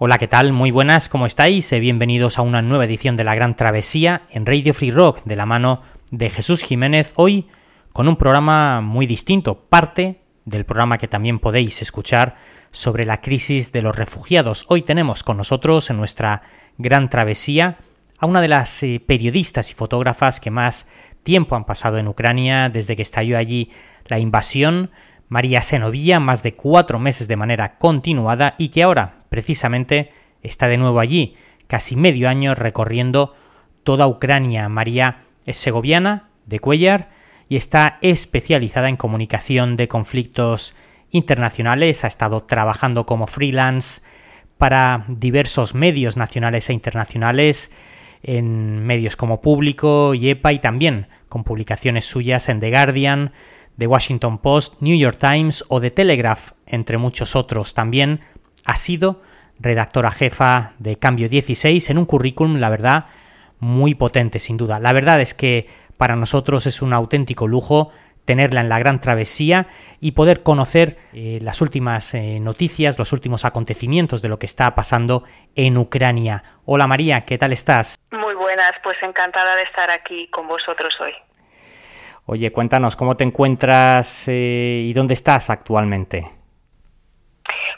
Hola, ¿qué tal? Muy buenas, ¿cómo estáis? Eh, bienvenidos a una nueva edición de La Gran Travesía en Radio Free Rock de la mano de Jesús Jiménez. Hoy con un programa muy distinto, parte del programa que también podéis escuchar sobre la crisis de los refugiados. Hoy tenemos con nosotros en nuestra Gran Travesía a una de las eh, periodistas y fotógrafas que más tiempo han pasado en Ucrania desde que estalló allí la invasión, María Senovilla, más de cuatro meses de manera continuada y que ahora precisamente está de nuevo allí, casi medio año recorriendo toda Ucrania. María es segoviana, de Cuellar, y está especializada en comunicación de conflictos internacionales. Ha estado trabajando como freelance para diversos medios nacionales e internacionales, en medios como Público y EPA, y también con publicaciones suyas en The Guardian, The Washington Post, New York Times o The Telegraph, entre muchos otros. También ha sido redactora jefa de Cambio 16 en un currículum, la verdad, muy potente sin duda. La verdad es que para nosotros es un auténtico lujo tenerla en la gran travesía y poder conocer eh, las últimas eh, noticias, los últimos acontecimientos de lo que está pasando en Ucrania. Hola María, ¿qué tal estás? Muy buenas, pues encantada de estar aquí con vosotros hoy. Oye, cuéntanos, ¿cómo te encuentras eh, y dónde estás actualmente?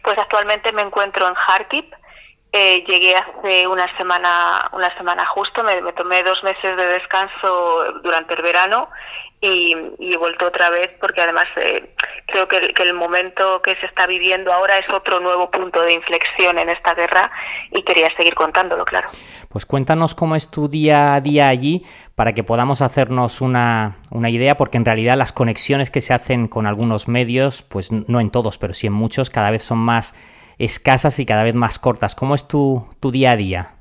Pues actualmente me encuentro en Kharkiv. Eh, llegué hace una semana, una semana justo, me, tomé dos meses de descanso durante el verano y, he vuelto otra vez porque además eh, creo que el, que el, momento que se está viviendo ahora es otro nuevo punto de inflexión en esta guerra y quería seguir contándolo, claro. Pues cuéntanos cómo es tu día a día allí para que podamos hacernos una, una, idea, porque en realidad las conexiones que se hacen con algunos medios, pues no en todos, pero sí en muchos, cada vez son más escasas y cada vez más cortas. ¿Cómo es tu, tu día a día?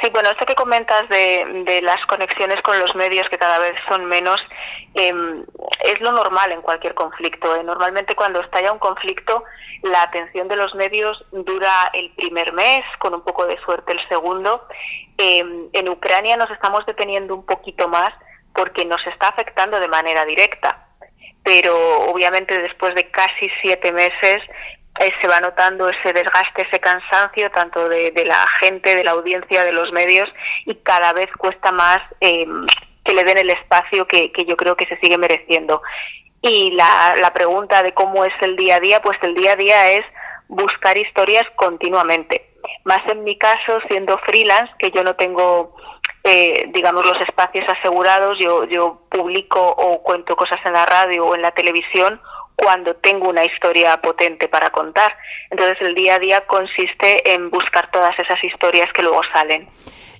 Sí, bueno, esto que comentas de, de, las conexiones con los medios que cada vez son menos, eh, es lo normal en cualquier conflicto. ¿eh? Normalmente cuando estalla un conflicto, la atención de los medios dura el primer mes, con un poco de suerte el segundo. Em, en Ucrania nos estamos deteniendo un poquito más porque nos está afectando de manera directa. Pero obviamente después de casi siete meses eh, se va notando ese desgaste, ese cansancio tanto de, la gente, de la audiencia, de los medios y cada vez cuesta más em, que le den el espacio que, que yo creo que se sigue mereciendo. Y la, la pregunta de cómo es el día a día, pues el día a día es buscar historias continuamente. Más en mi caso, siendo freelance, que yo no tengo, eh, digamos, los espacios asegurados, yo, yo publico o cuento cosas en la radio o en la televisión cuando tengo una historia potente para contar. Entonces el día a día consiste en buscar todas esas historias que luego salen.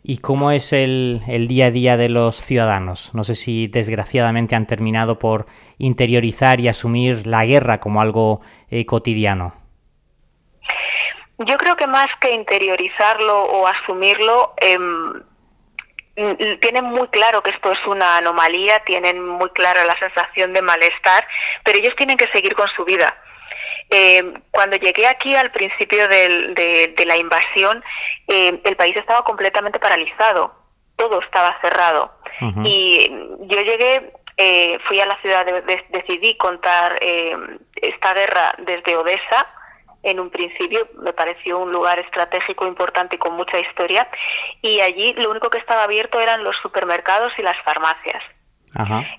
¿Y cómo es el, el, día a día de los ciudadanos? No sé si desgraciadamente han terminado por interiorizar y asumir la guerra como algo eh, cotidiano. Yo creo que más que interiorizarlo o asumirlo, eh, tienen muy claro que esto es una anomalía, tienen muy clara la sensación de malestar, pero ellos tienen que seguir con su vida. Eh, cuando llegué aquí al principio del, de, de, la invasión, eh, el país estaba completamente paralizado, todo estaba cerrado. Uh -huh. Y yo llegué, eh, fui a la ciudad, de, de, decidí contar eh, esta guerra desde Odessa. En un principio me pareció un lugar estratégico importante y con mucha historia. Y allí lo único que estaba abierto eran los supermercados y las farmacias.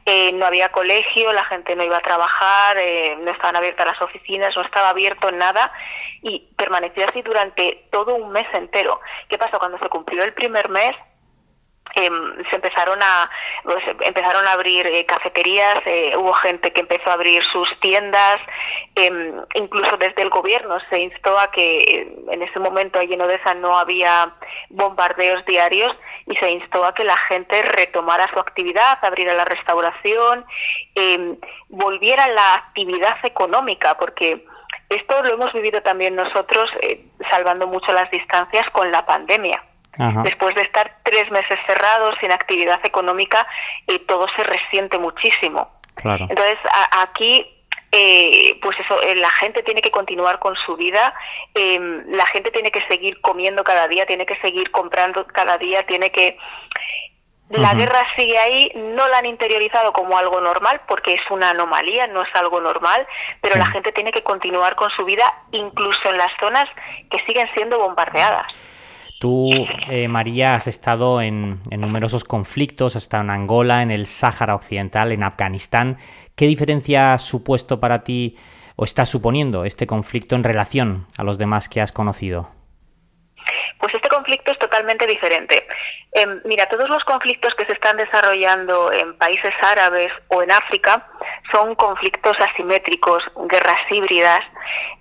Eh, no había colegio, la gente no iba a trabajar, eh, no estaban abiertas las oficinas, no estaba abierto nada y permaneció así durante todo un mes entero. ¿Qué pasó? Cuando se cumplió el primer mes, eh, se empezaron a pues, empezaron a abrir eh, cafeterías eh, hubo gente que empezó a abrir sus tiendas eh, incluso desde el gobierno se instó a que en ese momento allí en Odessa no había bombardeos diarios y se instó a que la gente retomara su actividad abriera la restauración eh, volviera la actividad económica porque esto lo hemos vivido también nosotros eh, salvando mucho las distancias con la pandemia Ajá. Después de estar tres meses cerrados, sin actividad económica, eh, todo se resiente muchísimo. Claro. Entonces, a, aquí eh, pues eso, eh, la gente tiene que continuar con su vida, eh, la gente tiene que seguir comiendo cada día, tiene que seguir comprando cada día, tiene que La guerra sigue ahí, no la han interiorizado como algo normal porque es una anomalía, no es algo normal, pero la gente tiene que continuar con su vida incluso en las zonas que siguen siendo bombardeadas. Tú, eh, María, has estado en, numerosos conflictos, has estado en Angola, en el Sáhara Occidental, en Afganistán. ¿Qué diferencia ha supuesto para ti o está suponiendo este conflicto en relación a los demás que has conocido? Pues este conflicto es totalmente diferente. Em, mira, todos los conflictos que se están desarrollando en países árabes o en África son conflictos asimétricos, guerras híbridas.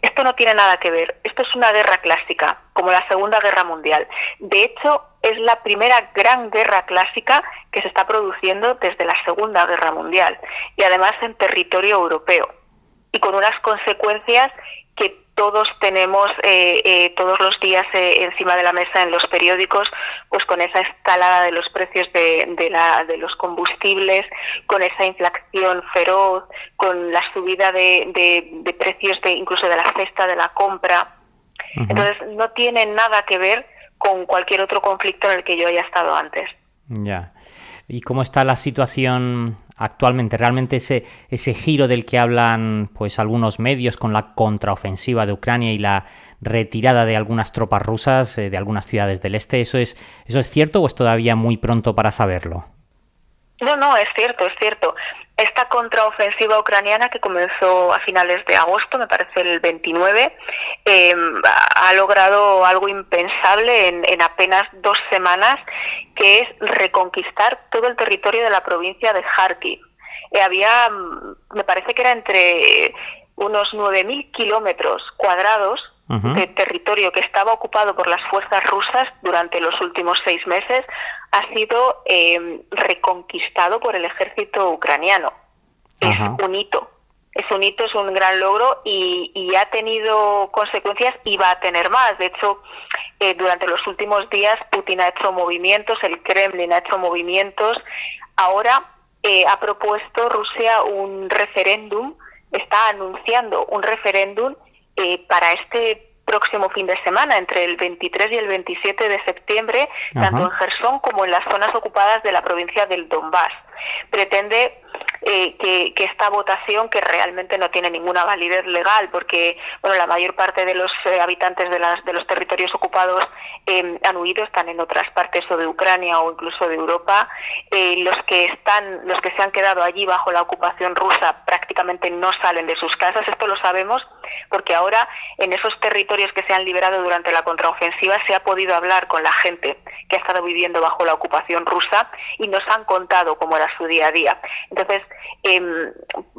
Esto no tiene nada que ver. Esto es una guerra clásica, como la Segunda Guerra Mundial. De hecho, es la primera gran guerra clásica que se está produciendo desde la Segunda Guerra Mundial y además en territorio europeo y con unas consecuencias todos tenemos eh, eh, todos los días eh, encima de la mesa en los periódicos, pues con esa escalada de los precios de, la, de los combustibles, con esa inflación feroz, con la subida de, precios de incluso de la cesta de la compra. Entonces no tiene nada que ver con cualquier otro conflicto en el que yo haya estado antes. Ya. ¿Y cómo está la situación actualmente? ¿Realmente ese, ese giro del que hablan pues algunos medios con la contraofensiva de Ucrania y la retirada de algunas tropas rusas eh, de algunas ciudades del este, ¿eso es, ¿eso es cierto o es todavía muy pronto para saberlo? No, no, es cierto, es cierto. Esta contraofensiva ucraniana que comenzó a finales de agosto, me parece el 29, em, ha logrado algo impensable en, apenas dos semanas, que es reconquistar todo el territorio de la provincia de Kharkiv. Eh, había, mm, me parece que era entre unos 9.000 kilómetros cuadrados de territorio que estaba ocupado por las fuerzas rusas durante los últimos seis meses ha sido eh, reconquistado por el ejército ucraniano. Es un hito. Es un hito, es un gran logro y, ha tenido consecuencias y va a tener más. De hecho, eh, durante los últimos días Putin ha hecho movimientos, el Kremlin ha hecho movimientos. Ahora eh, ha propuesto Rusia un referéndum, está anunciando un referéndum para este próximo fin de semana, entre el 23 y el 27 de septiembre, tanto en Gerson como en las zonas ocupadas de la provincia del Donbass. Pretende eh, que, esta votación, que realmente no tiene ninguna validez legal, porque bueno, la mayor parte de los eh, habitantes de, las, de los territorios ocupados em, han huido, están en otras partes o de Ucrania o incluso de Europa. Eh, los que están, los que se han quedado allí bajo la ocupación rusa prácticamente no salen de sus casas. Esto lo sabemos porque ahora en esos territorios que se han liberado durante la contraofensiva se ha podido hablar con la gente que ha estado viviendo bajo la ocupación rusa y nos han contado cómo era su día a día. Entonces, Em,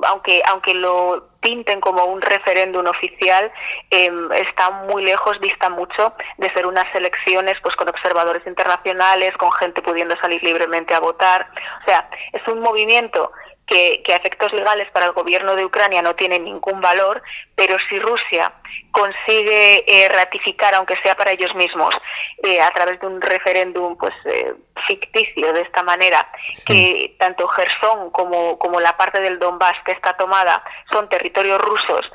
aunque, aunque lo pinten como un referéndum oficial, em, está muy lejos, dista mucho de ser unas elecciones pues con observadores internacionales, con gente pudiendo salir libremente a votar. O sea, es un movimiento que, a efectos legales para el gobierno de Ucrania no tiene ningún valor, pero si Rusia consigue eh, ratificar, aunque sea para ellos mismos, eh, a través de un referéndum pues eh, ficticio de esta manera, que tanto Gerson como, como la parte del Donbass que está tomada son territorios rusos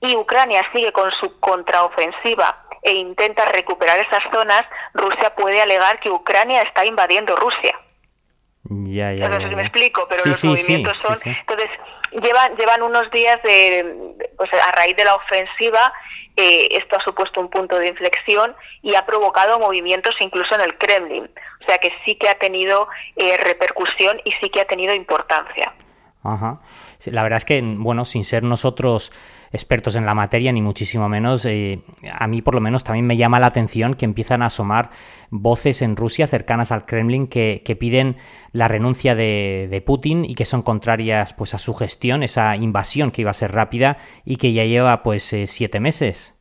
y Ucrania sigue con su contraofensiva e intenta recuperar esas zonas, Rusia puede alegar que Ucrania está invadiendo Rusia. Ya, ya, no sé si me explico, pero los movimientos son... Entonces, llevan, llevan unos días de, pues a raíz de la ofensiva, eh, esto ha supuesto un punto de inflexión y ha provocado movimientos incluso en el Kremlin. O sea que sí que ha tenido eh, repercusión y sí que ha tenido importancia. Ajá. La verdad es que, bueno, sin ser nosotros expertos en la materia, ni muchísimo menos, eh, a mí por lo menos también me llama la atención que empiezan a asomar voces en Rusia cercanas al Kremlin que, piden la renuncia de, Putin y que son contrarias pues a su gestión, esa invasión que iba a ser rápida y que ya lleva pues eh, siete meses.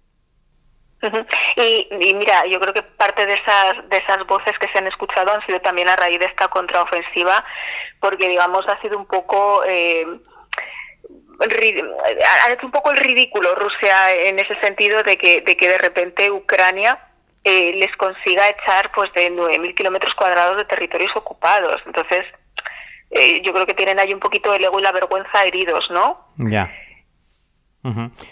Y, mira, yo creo que parte de esas, de esas voces que se han escuchado han sido también a raíz de esta contraofensiva, porque digamos ha sido un poco eh, ha hecho un poco el ridículo Rusia en ese sentido de que de, que de repente Ucrania eh, les consiga echar pues de 9.000 kilómetros cuadrados de territorios ocupados. Entonces, eh, yo creo que tienen ahí un poquito el ego y la vergüenza heridos, ¿no? Ya.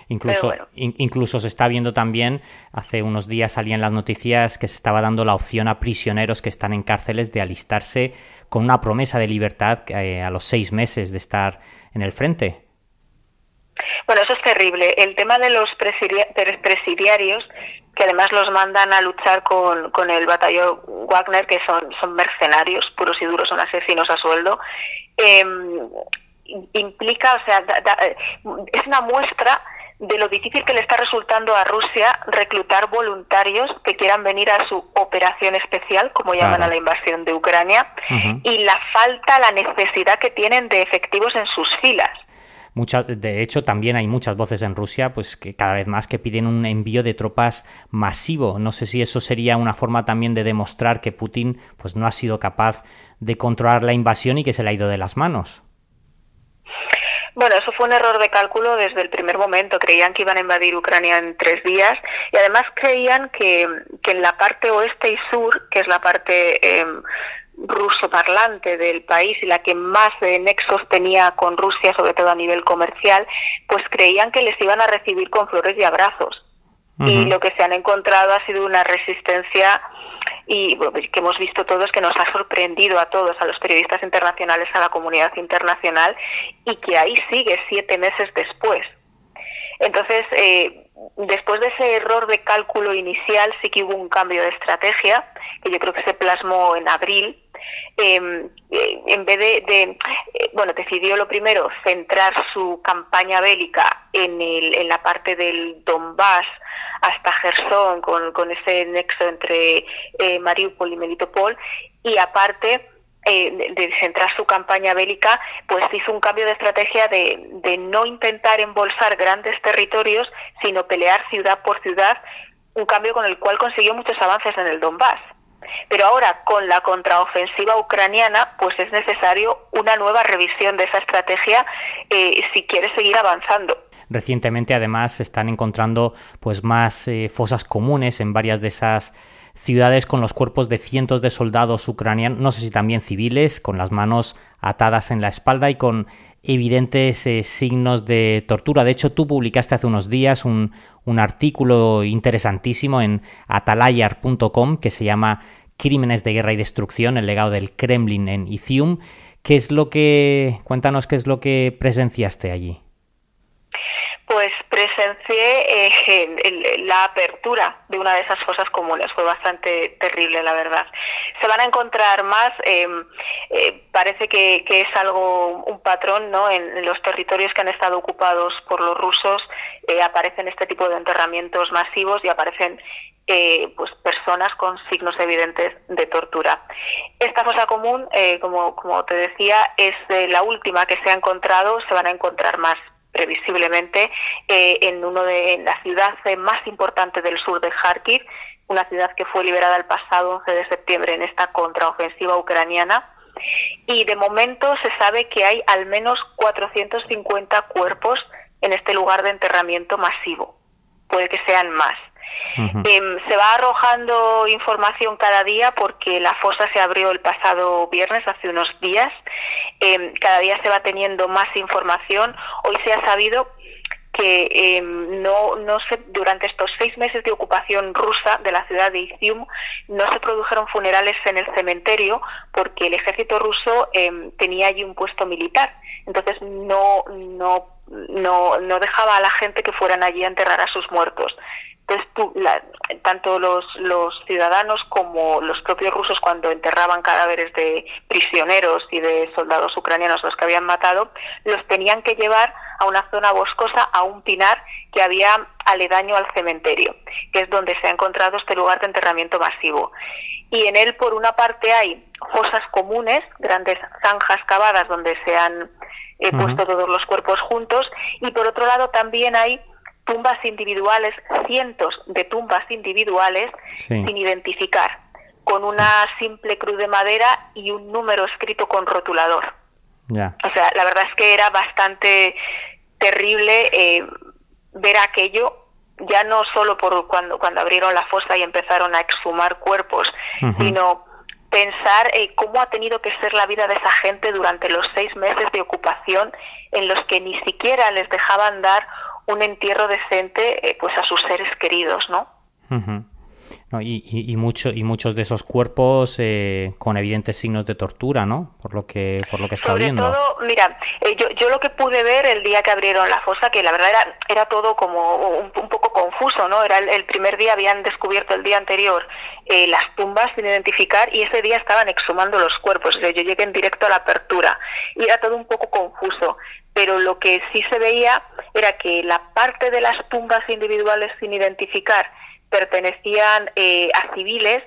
incluso, incluso se está viendo también, hace unos días salían las noticias que se estaba dando la opción a prisioneros que están en cárceles de alistarse con una promesa de libertad eh, a los seis meses de estar en el frente. Bueno, eso es terrible. El tema de los presidiarios, que además los mandan a luchar con, con el batallón Wagner, que son, son mercenarios puros y duros, son asesinos a sueldo, eh, implica, o sea, es una muestra de lo difícil que le está resultando a Rusia reclutar voluntarios que quieran venir a su operación especial, como llaman a la invasión de Ucrania, y la falta, la necesidad que tienen de efectivos en sus filas. De hecho, también hay muchas voces en Rusia, pues que cada vez más que piden un envío de tropas masivo. No sé si eso sería una forma también de demostrar que Putin, pues no ha sido capaz de controlar la invasión y que se le ha ido de las manos. Bueno, eso fue un error de cálculo desde el primer momento. Creían que iban a invadir Ucrania en tres días y además creían que, en la parte oeste y sur, que es la parte em, ruso parlante del país y la que más nexos tenía con Rusia, sobre todo a nivel comercial, pues creían que les iban a recibir con flores y abrazos. Y lo que se han encontrado ha sido una resistencia y pues, que hemos visto todos que nos ha sorprendido a todos, a los periodistas internacionales, a la comunidad internacional y que ahí sigue siete meses después. Entonces, eh, después de ese error de cálculo inicial, sí que hubo un cambio de estrategia, que yo creo que se plasmó en abril. Em, eh, en vez de, eh, bueno, decidió lo primero centrar su campaña bélica en, el, en la parte del Donbass, hasta Gerson, con, con ese nexo entre eh, Mariupol y Melitopol, y aparte de centrar su campaña bélica, pues hizo un cambio de estrategia de, de no intentar embolsar grandes territorios, sino pelear ciudad por ciudad, un cambio con el cual consiguió muchos avances en el Donbass. Pero ahora, con la contraofensiva ucraniana, pues es necesario una nueva revisión de esa estrategia eh, si quiere seguir avanzando. Recientemente, además, se están encontrando pues más eh, fosas comunes en varias de esas ciudades con los cuerpos de cientos de soldados ucranianos, no sé si también civiles, con las manos atadas en la espalda y con evidentes eh, signos de tortura. De hecho, tú publicaste hace unos días un, un artículo interesantísimo en atalayar.com que se llama Crímenes de guerra y destrucción, el legado del Kremlin en Izium. ¿Qué es lo que cuéntanos qué es lo que presenciaste allí? Pues presencié eh, la apertura de una de esas fosas comunes. Fue bastante terrible, la verdad. Se van a encontrar más. Em, eh, parece que, es algo, un patrón, ¿no? En, los territorios que han estado ocupados por los rusos eh, aparecen este tipo de enterramientos masivos y aparecen pues personas con signos evidentes de tortura. Esta fosa común, como, como te decía, es la última que se ha encontrado, se van a encontrar más previsiblemente eh, en uno de la ciudad más importante del sur de Kharkiv, una ciudad que fue liberada el pasado 11 de septiembre en esta contraofensiva ucraniana. Y de momento se sabe que hay al menos 450 cuerpos en este lugar de enterramiento masivo. Puede que sean más. Em, se va arrojando información cada día porque la fosa se abrió el pasado viernes, hace unos días. Em, cada día se va teniendo más información. Hoy se ha sabido que em, no, no se, durante estos seis meses de ocupación rusa de la ciudad de Izium no se produjeron funerales en el cementerio porque el ejército ruso tenía allí un puesto militar. Entonces no, no, no, no dejaba a la gente que fueran allí a enterrar a sus muertos. Entonces, tanto los, los ciudadanos como los propios rusos, cuando enterraban cadáveres de prisioneros y de soldados ucranianos los que habían matado, los tenían que llevar a una zona boscosa, a un pinar que había aledaño al cementerio, que es donde se ha encontrado este lugar de enterramiento masivo. Y en él, por una parte, hay fosas comunes, grandes zanjas cavadas donde se han eh, puesto todos los cuerpos juntos, y por otro lado también hay tumbas individuales, cientos de tumbas individuales sin identificar, con una simple cruz de madera y un número escrito con rotulador. O sea, la verdad es que era bastante terrible eh, ver aquello, ya no solo por cuando, cuando abrieron la fosa y empezaron a exhumar cuerpos, sino pensar eh, cómo ha tenido que ser la vida de esa gente durante los seis meses de ocupación en los que ni siquiera les dejaban dar un entierro decente eh, pues a sus seres queridos, ¿no? Y, mucho, y muchos de esos cuerpos eh, con evidentes signos de tortura, ¿no? Por lo que, por lo que está Sobre viendo. todo, mira, eh, yo, yo lo que pude ver el día que abrieron la fosa, que la verdad era, era todo como un, poco confuso, ¿no? Era el, primer día, habían descubierto el día anterior eh, las tumbas sin identificar y ese día estaban exhumando los cuerpos. O sea, yo llegué en directo a la apertura y era todo un poco confuso. Pero lo que sí se veía era que la parte de las tumbas individuales sin identificar pertenecían eh, a civiles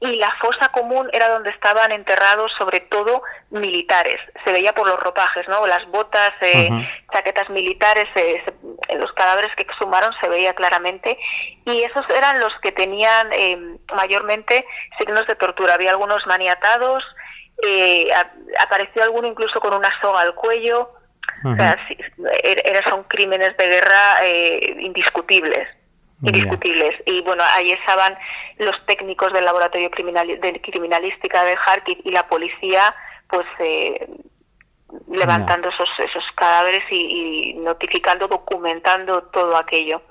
y la fosa común era donde estaban enterrados sobre todo militares. Se veía por los ropajes, ¿no? Las botas, eh, chaquetas militares, eh, los cadáveres que exhumaron se veía claramente y esos eran los que tenían mayormente signos de tortura. Había algunos maniatados, apareció alguno incluso con una soga al cuello. O sea, er, son crímenes de guerra indiscutibles indiscutibles. Y bueno, ahí estaban los técnicos del laboratorio criminal, de criminalística de Kharkiv y la policía, pues eh, levantando esos, esos cadáveres y, notificando, documentando todo aquello.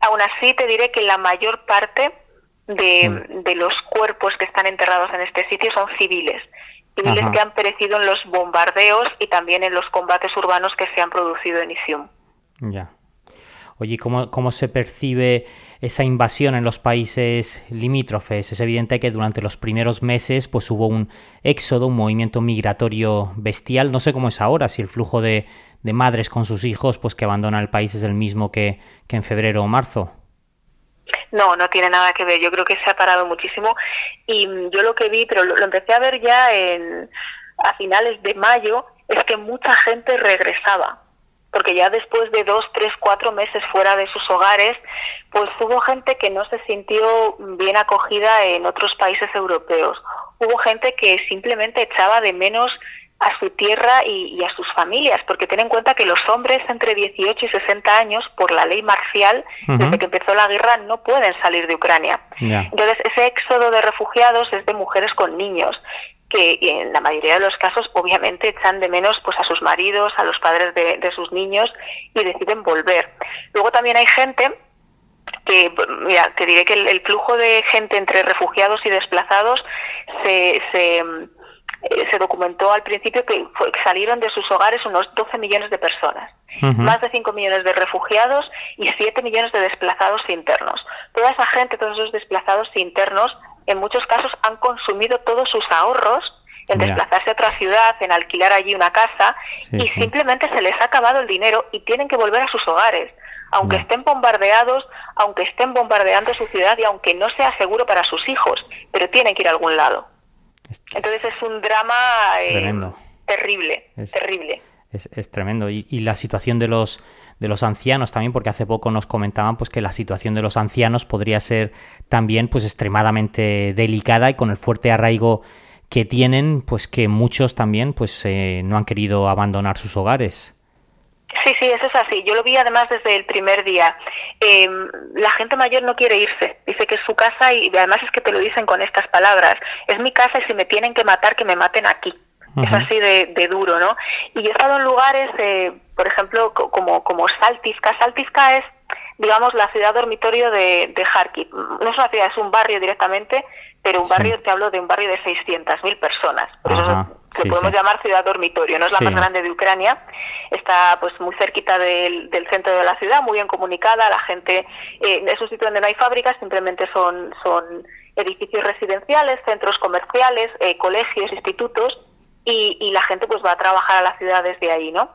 Aún así, te diré que la mayor parte de, de los cuerpos que están enterrados en este sitio son civiles civiles que han perecido en los bombardeos y también en los combates urbanos que se han producido en Isium. Ya. Oye, ¿cómo, ¿cómo se percibe esa invasión en los países limítrofes? Es evidente que durante los primeros meses pues hubo un éxodo, un movimiento migratorio bestial. No sé cómo es ahora, si el flujo de, madres con sus hijos pues que abandonan el país es el mismo que, en febrero o marzo. No, no tiene nada que ver. Yo creo que se ha parado muchísimo. Y yo lo que vi, pero lo, lo empecé a ver ya en, a finales de mayo, es que mucha gente regresaba porque ya después de dos, tres, cuatro meses fuera de sus hogares, pues hubo gente que no se sintió bien acogida en otros países europeos. Hubo gente que simplemente echaba de menos a su tierra y, a sus familias, porque ten en cuenta que los hombres entre 18 y 60 años, por la ley marcial, desde que empezó la guerra, no pueden salir de Ucrania. Entonces, ese éxodo de refugiados es de mujeres con niños que en la mayoría de los casos obviamente echan de menos pues a sus maridos, a los padres de, sus niños y deciden volver. Luego también hay gente que, mira, te diré que el, flujo de gente entre refugiados y desplazados se, se, eh, documentó al principio que, salieron de sus hogares unos 12 millones de personas. Más de 5 millones de refugiados y 7 millones de desplazados internos. Toda esa gente, todos esos desplazados internos, en muchos casos han consumido todos sus ahorros en desplazarse a otra ciudad, en alquilar allí una casa, y simplemente se les ha acabado el dinero y tienen que volver a sus hogares, aunque estén bombardeados, aunque estén bombardeando su ciudad y aunque no sea seguro para sus hijos, pero tienen que ir a algún lado. Entonces es un drama eh, terrible, terrible. Es, tremendo. y, la situación de los de los ancianos también, porque hace poco nos comentaban pues que la situación de los ancianos podría ser también pues extremadamente delicada y con el fuerte arraigo que tienen, pues que muchos también pues eh, no han querido abandonar sus hogares. Sí, sí, eso es así. Yo lo vi además desde el primer día. Em, la gente mayor no quiere irse. Dice que es su casa y además es que te lo dicen con estas palabras. Es mi casa y si me tienen que matar, que me maten aquí. Es así de, duro, ¿no? Y yo he estado en lugares, eh, por ejemplo, como, como Saltiska. Saltiska es, digamos, la ciudad dormitorio de, de Kharkiv. No es una ciudad, es un barrio directamente, pero un barrio, te hablo de un barrio de 600.000 personas. Por eso lo podemos llamar ciudad dormitorio. No es la más grande de Ucrania. Está pues muy cerquita del, del, centro de la ciudad, muy bien comunicada. La gente, eh, es un sitio donde no hay fábricas, simplemente son, son edificios residenciales, centros comerciales, eh, colegios, institutos y, la gente pues va a trabajar a la ciudad desde ahí, ¿no?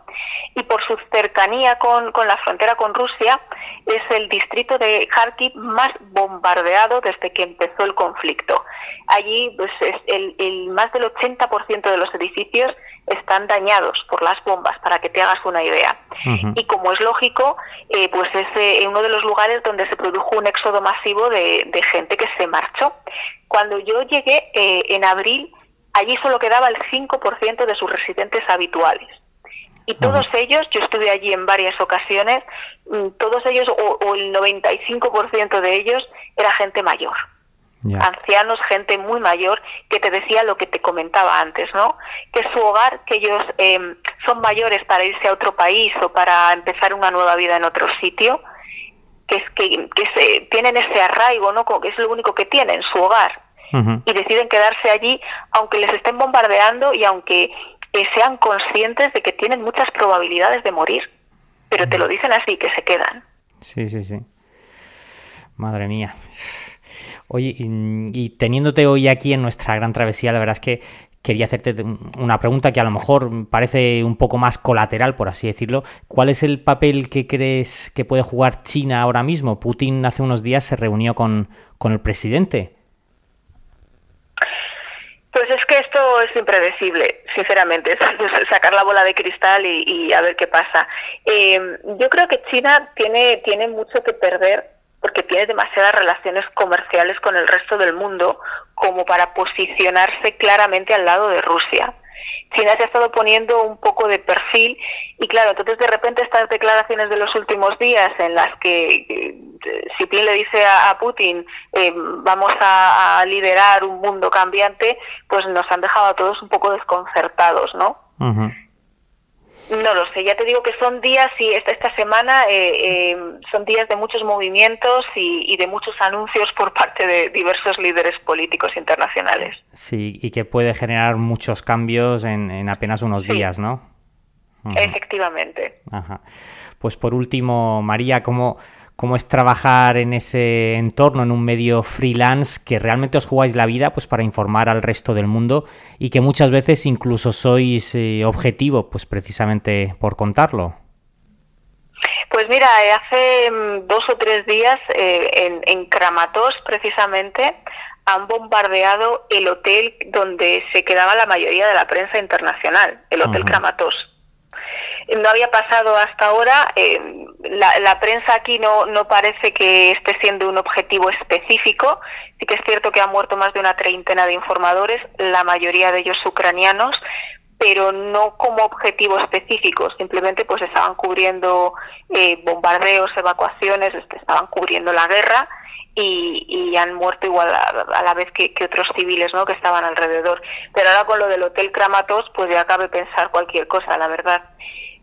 Y por su cercanía con, la frontera con Rusia, es el distrito de Kharkiv más bombardeado desde que empezó el conflicto. Allí pues, es el, más del 80% de los edificios están dañados por las bombas, para que te hagas una idea. Y como es lógico, eh, pues es eh, uno de los lugares donde se produjo un éxodo masivo de, gente que se marchó. Cuando yo llegué eh, en abril, allí solo quedaba el 5% de sus residentes habituales. Y todos ellos, yo estuve allí en varias ocasiones, mm, todos ellos, o, el 95% de ellos, era gente mayor. ancianos, gente muy mayor, que te decía lo que te comentaba antes, ¿no? Que su hogar, que ellos em, son mayores para irse a otro país o para empezar una nueva vida en otro sitio, que es que, que se, tienen ese arraigo, ¿no? Que es lo único que tienen, su hogar, y deciden quedarse allí, aunque les estén bombardeando y aunque eh, sean conscientes de que tienen muchas probabilidades de morir, pero te lo dicen así, que se quedan. Sí, sí, sí. Madre mía. Oye, y, teniéndote hoy aquí en nuestra gran travesía, la verdad es que quería hacerte una pregunta que a lo mejor parece un poco más colateral, por así decirlo. ¿Cuál es el papel que crees que puede jugar China ahora mismo? Putin hace unos días se reunió con, el presidente. Pues es que esto es impredecible, sinceramente, sacar la bola de cristal y, a ver qué pasa. Eh, yo creo que China tiene, tiene mucho que perder porque tiene demasiadas relaciones comerciales con el resto del mundo como para posicionarse claramente al lado de Rusia. China se ha estado poniendo un poco de perfil y claro, entonces de repente estas declaraciones de los últimos días en las que eh, si Putin le dice a, Putin eh, vamos a, liderar un mundo cambiante, pues nos han dejado a todos un poco desconcertados, ¿no? No lo sé, ya te digo que son días y esta, esta semana eh, eh, son días de muchos movimientos y, de muchos anuncios por parte de diversos líderes políticos internacionales. Sí, y que puede generar muchos cambios en, apenas unos días, ¿no? Efectivamente. Ajá. Pues por último, María, ¿cómo, cómo es trabajar en ese entorno, en un medio freelance, que realmente os jugáis la vida pues para informar al resto del mundo y que muchas veces incluso sois eh, objetivo pues precisamente por contarlo. Pues mira, eh, hace mm, dos o tres días eh, en, en Kramatos precisamente han bombardeado el hotel donde se quedaba la mayoría de la prensa internacional, el Hotel Kramatos no había pasado hasta ahora. Eh, la, prensa aquí no, no parece que esté siendo un objetivo específico. Sí que es cierto que han muerto más de una treintena de informadores, la mayoría de ellos ucranianos, pero no como objetivo específico. Simplemente pues estaban cubriendo eh, bombardeos, evacuaciones, este, estaban cubriendo la guerra. Y, han muerto igual a, la vez que, otros civiles ¿no? que estaban alrededor. Pero ahora con lo del Hotel Kramatos, pues ya cabe pensar cualquier cosa, la verdad.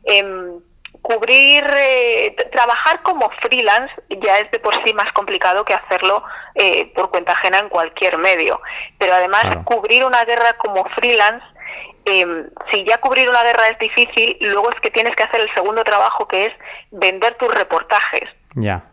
Em, cubrir, eh, trabajar como freelance ya es de por sí más complicado que hacerlo eh, por cuenta ajena en cualquier medio. Pero además, cubrir una guerra como freelance, em, si ya cubrir una guerra es difícil, luego es que tienes que hacer el segundo trabajo que es vender tus reportajes. Ya.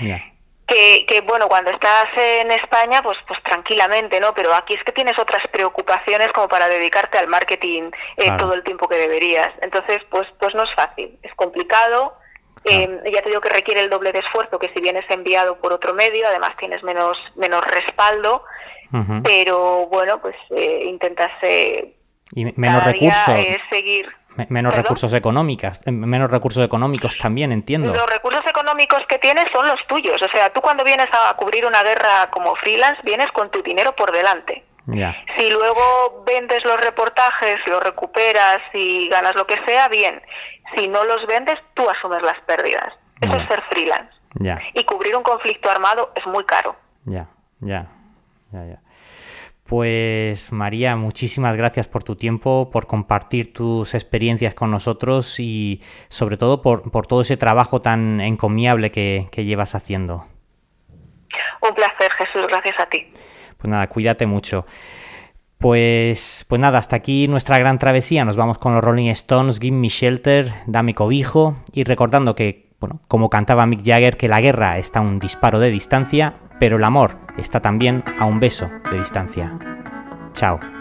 Ya que, bueno, cuando estás en España, pues, pues tranquilamente, ¿no? Pero aquí es que tienes otras preocupaciones como para dedicarte al marketing eh, todo el tiempo que deberías. Entonces, pues, pues no es fácil, es complicado. Eh, ya te digo que requiere el doble de esfuerzo que si vienes enviado por otro medio, además tienes menos, menos respaldo, pero bueno, pues eh, intentas y menos recursos. seguir Menos recursos económicos, eh, menos recursos económicos también, entiendo. Los recursos económicos que tienes son los tuyos. O sea, tú cuando vienes a cubrir una guerra como freelance, vienes con tu dinero por delante. Si luego vendes los reportajes, los recuperas y ganas lo que sea, bien. Si no los vendes, tú asumes las pérdidas. Eso es ser freelance. Y cubrir un conflicto armado es muy caro. Ya, ya, ya, ya. Pues María, muchísimas gracias por tu tiempo, por compartir tus experiencias con nosotros y sobre todo por, todo ese trabajo tan encomiable que, llevas haciendo. Un placer, Jesús, gracias a ti. Pues nada, cuídate mucho. Pues, pues nada, hasta aquí nuestra gran travesía. Nos vamos con los Rolling Stones, Give Me Shelter, Dame Cobijo y recordando que, bueno, como cantaba Mick Jagger, que la guerra está a un disparo de distancia pero el amor está también a un beso de distancia. Chao.